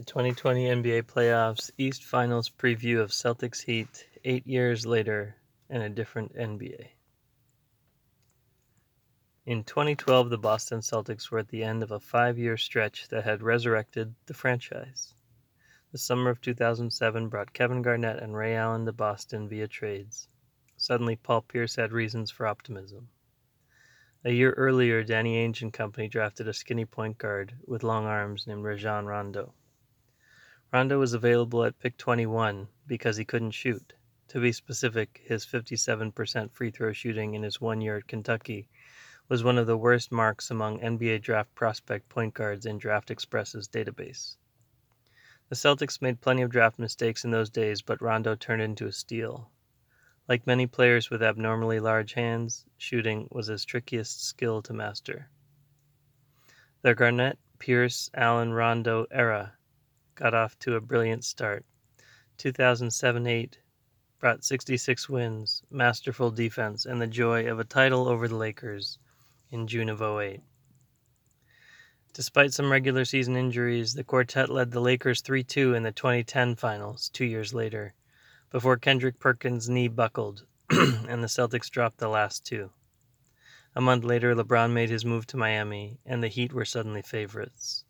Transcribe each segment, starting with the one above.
The 2020 NBA Playoffs East Finals preview of Celtics Heat eight years later and a different NBA. In 2012, the Boston Celtics were at the end of a five year stretch that had resurrected the franchise. The summer of 2007 brought Kevin Garnett and Ray Allen to Boston via trades. Suddenly, Paul Pierce had reasons for optimism. A year earlier, Danny Ainge and company drafted a skinny point guard with long arms named Rajon Rondo. Rondo was available at pick 21 because he couldn't shoot. To be specific, his 57% free throw shooting in his one year at Kentucky was one of the worst marks among NBA draft prospect point guards in Draft Express's database. The Celtics made plenty of draft mistakes in those days, but Rondo turned into a steal. Like many players with abnormally large hands, shooting was his trickiest skill to master. The Garnett, Pierce, Allen, Rondo era got off to a brilliant start. 2007 8 brought 66 wins, masterful defense, and the joy of a title over the Lakers in June of 08. Despite some regular season injuries, the quartet led the Lakers 3 2 in the 2010 finals two years later, before Kendrick Perkins' knee buckled and the Celtics dropped the last two. A month later, LeBron made his move to Miami, and the Heat were suddenly favorites.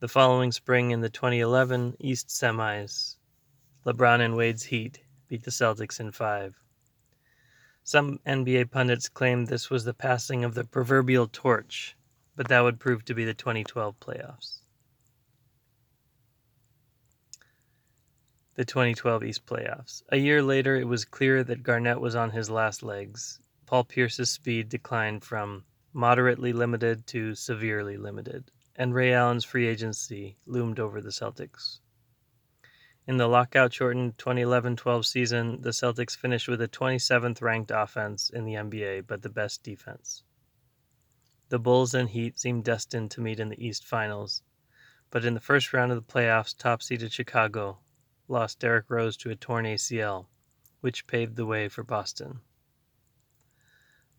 The following spring in the 2011 East Semis, LeBron and Wade's Heat beat the Celtics in five. Some NBA pundits claimed this was the passing of the proverbial torch, but that would prove to be the 2012 playoffs. The 2012 East playoffs. A year later, it was clear that Garnett was on his last legs. Paul Pierce's speed declined from moderately limited to severely limited and Ray Allen's free agency loomed over the Celtics. In the lockout shortened 2011 12 season, the Celtics finished with a 27th ranked offense in the NBA, but the best defense. The Bulls and Heat seemed destined to meet in the East Finals, but in the first round of the playoffs, top seeded Chicago lost Derrick Rose to a torn ACL, which paved the way for Boston.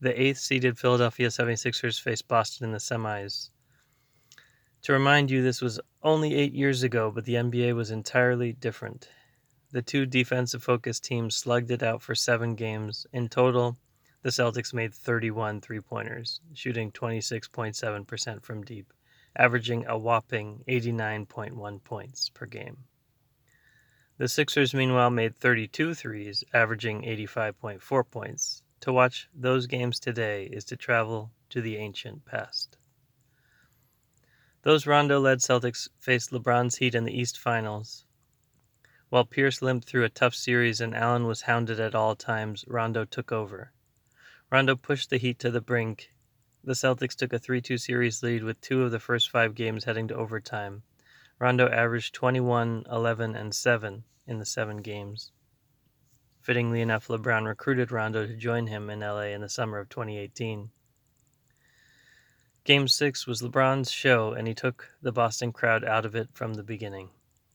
The eighth seeded Philadelphia 76ers faced Boston in the semis, to remind you, this was only eight years ago, but the NBA was entirely different. The two defensive focused teams slugged it out for seven games. In total, the Celtics made 31 three pointers, shooting 26.7% from deep, averaging a whopping 89.1 points per game. The Sixers, meanwhile, made 32 threes, averaging 85.4 points. To watch those games today is to travel to the ancient past. Those Rondo led Celtics faced LeBron's Heat in the East Finals. While Pierce limped through a tough series and Allen was hounded at all times, Rondo took over. Rondo pushed the Heat to the brink. The Celtics took a 3 2 series lead with two of the first five games heading to overtime. Rondo averaged 21, 11, and 7 in the seven games. Fittingly enough, LeBron recruited Rondo to join him in LA in the summer of 2018. Game 6 was LeBron's show, and he took the Boston crowd out of it from the beginning.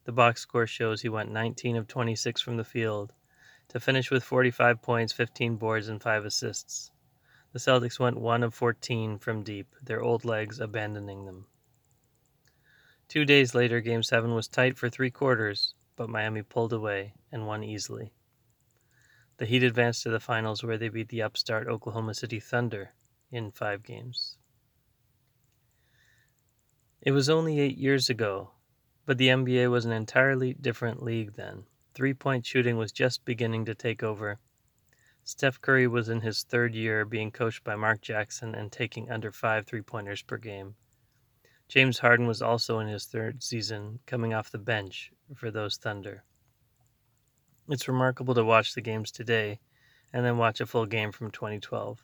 The box score shows he went 19 of 26 from the field to finish with 45 points, 15 boards, and 5 assists. The Celtics went 1 of 14 from deep, their old legs abandoning them. Two days later, Game 7 was tight for three quarters, but Miami pulled away and won easily. The Heat advanced to the finals where they beat the upstart Oklahoma City Thunder in five games. It was only eight years ago, but the NBA was an entirely different league then. Three point shooting was just beginning to take over. Steph Curry was in his third year being coached by Mark Jackson and taking under five three pointers per game. James Harden was also in his third season, coming off the bench for those Thunder. It's remarkable to watch the games today and then watch a full game from 2012.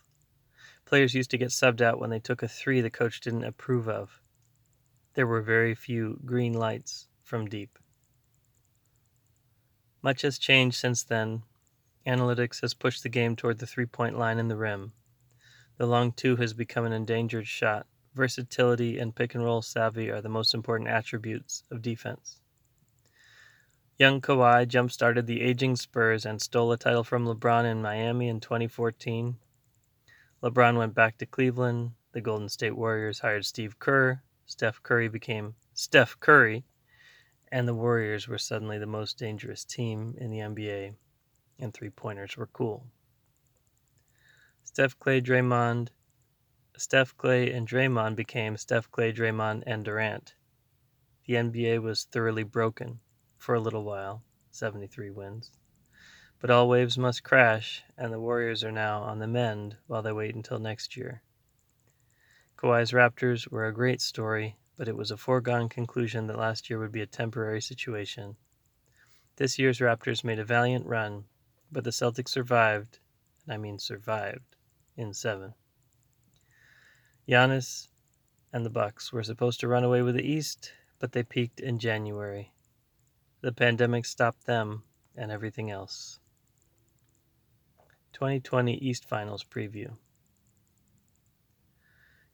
Players used to get subbed out when they took a three the coach didn't approve of. There were very few green lights from deep. Much has changed since then. Analytics has pushed the game toward the three point line and the rim. The long two has become an endangered shot. Versatility and pick and roll savvy are the most important attributes of defense. Young Kawhi jump started the aging Spurs and stole a title from LeBron in Miami in 2014. LeBron went back to Cleveland. The Golden State Warriors hired Steve Kerr, Steph Curry became Steph Curry, and the Warriors were suddenly the most dangerous team in the NBA, and three pointers were cool. Steph Clay Draymond Steph Clay and Draymond became Steph Clay Draymond and Durant. The NBA was thoroughly broken for a little while, 73 wins. But all waves must crash, and the Warriors are now on the mend while they wait until next year. Kawhi's Raptors were a great story, but it was a foregone conclusion that last year would be a temporary situation. This year's Raptors made a valiant run, but the Celtics survived, and I mean survived, in seven. Giannis and the Bucks were supposed to run away with the East, but they peaked in January. The pandemic stopped them and everything else. 2020 East Finals Preview.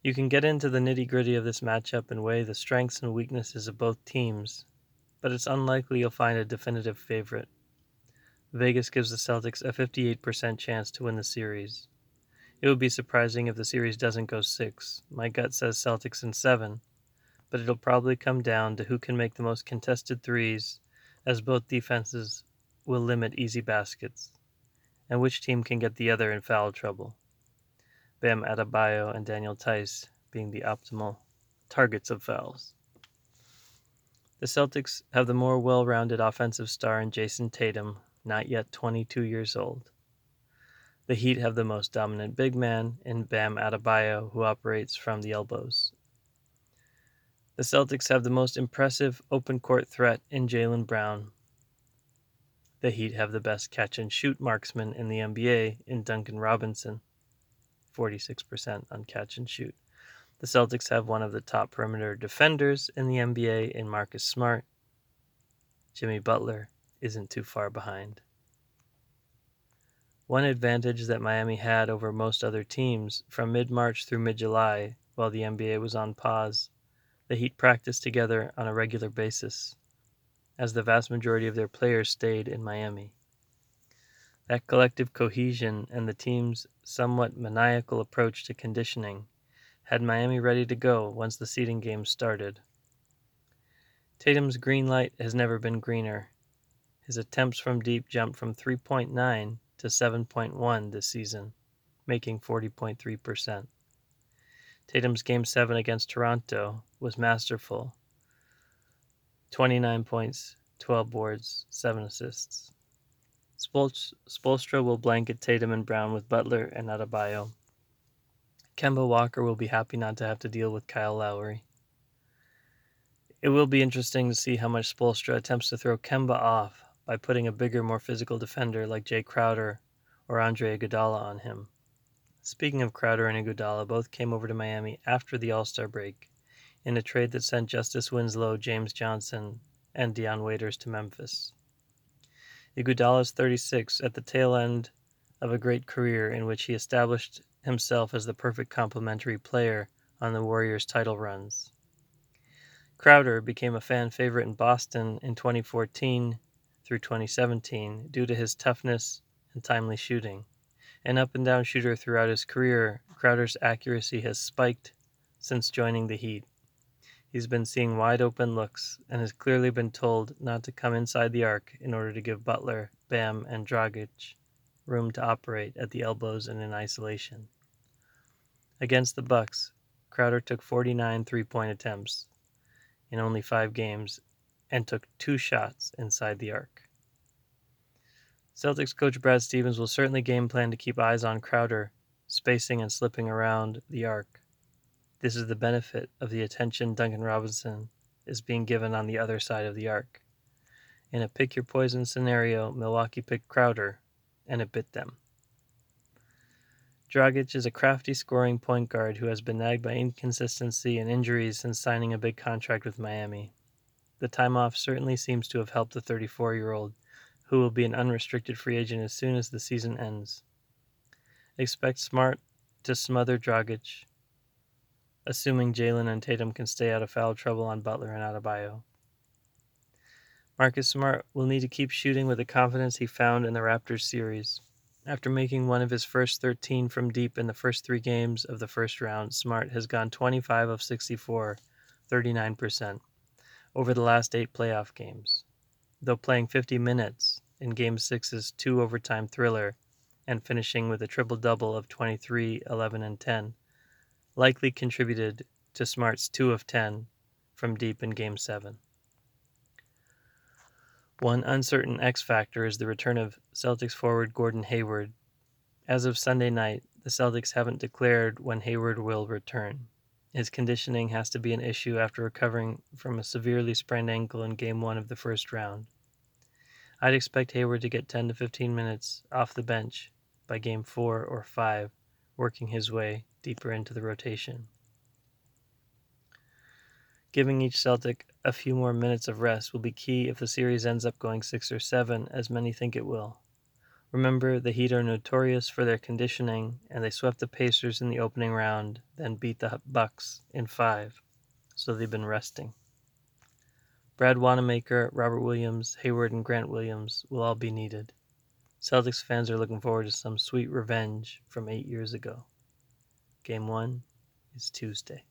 You can get into the nitty gritty of this matchup and weigh the strengths and weaknesses of both teams, but it's unlikely you'll find a definitive favorite. Vegas gives the Celtics a 58% chance to win the series. It would be surprising if the series doesn't go six. My gut says Celtics in seven, but it'll probably come down to who can make the most contested threes, as both defenses will limit easy baskets, and which team can get the other in foul trouble. Bam Adebayo and Daniel Theis being the optimal targets of fouls. The Celtics have the more well rounded offensive star in Jayson Tatum, not yet 22 years old. The Heat have the most dominant big man in Bam Adebayo, who operates from the elbows. The Celtics have the most impressive open court threat in Jaylen Brown. The Heat have the best catch and shoot marksman in the NBA in Duncan Robinson, 46% on catch and shoot. The Celtics have one of the top perimeter defenders in the NBA in Marcus Smart. Jimmy Butler isn't too far behind. One advantage that Miami had over most other teams from mid March through mid July, while the NBA was on pause, the Heat practiced together on a regular basis, as the vast majority of their players stayed in Miami. That collective cohesion and the team's somewhat maniacal approach to conditioning had Miami ready to go once the seeding game started. Tatum's green light has never been greener. His attempts from deep jumped from 3.9 to 7.1 this season, making 40.3%. Tatum's Game 7 against Toronto was masterful 29 points, 12 boards, 7 assists. Spoelstra will blanket Tatum and Brown with Butler and Adebayo. Kemba Walker will be happy not to have to deal with Kyle Lowry. It will be interesting to see how much Spoelstra attempts to throw Kemba off by putting a bigger, more physical defender like Jae Crowder or Andre Iguodala on him. Speaking of Crowder and Iguodala, both came over to Miami after the All-Star break in a trade that sent Justice Winslow, James Johnson, and Dion Waiters to Memphis. Iguodala is 36 at the tail end of a great career in which he established himself as the perfect complementary player on the Warriors' title runs. Crowder became a fan favorite in Boston in 2014 through 2017 due to his toughness and timely shooting. An up and down shooter throughout his career, Crowder's accuracy has spiked since joining the Heat. He's been seeing wide open looks and has clearly been told not to come inside the arc in order to give Butler, Bam, and Dragic room to operate at the elbows and in isolation. Against the Bucks, Crowder took 49 three-point attempts in only 5 games and took two shots inside the arc. Celtics coach Brad Stevens will certainly game plan to keep eyes on Crowder, spacing and slipping around the arc. This is the benefit of the attention Duncan Robinson is being given on the other side of the arc. In a pick your poison scenario, Milwaukee picked Crowder, and it bit them. Dragic is a crafty scoring point guard who has been nagged by inconsistency and injuries since signing a big contract with Miami. The time off certainly seems to have helped the 34 year old, who will be an unrestricted free agent as soon as the season ends. Expect Smart to smother Dragic, assuming Jaylen and Tatum can stay out of foul trouble on Butler and Adebayo. Marcus Smart will need to keep shooting with the confidence he found in the Raptors series. After making one of his first 13 from deep in the first three games of the first round, Smart has gone 25 of 64, 39%. over the last eight playoff games, though playing 50 minutes in Game 6's two overtime thriller and finishing with a triple double of 23, 11, and 10, likely contributed to Smart's 2 of 10 from deep in Game 7. One uncertain X factor is the return of Celtics forward Gordon Hayward. As of Sunday night, the Celtics haven't declared when Hayward will return. His conditioning has to be an issue after recovering from a severely sprained ankle in Game 1 of the first round. I'd expect Hayward to get 10 to 15 minutes off the bench by Game 4 or 5, working his way deeper into the rotation. Giving each Celtic a few more minutes of rest will be key if the series ends up going 6 or 7, as many think it will. Remember, the Heat are notorious for their conditioning, and they swept the Pacers in the opening round, then beat the Bucks in five, so they've been resting. Brad Wanamaker, Robert Williams, Hayward, and Grant Williams will all be needed. Celtics fans are looking forward to some sweet revenge from eight years ago. Game one is Tuesday.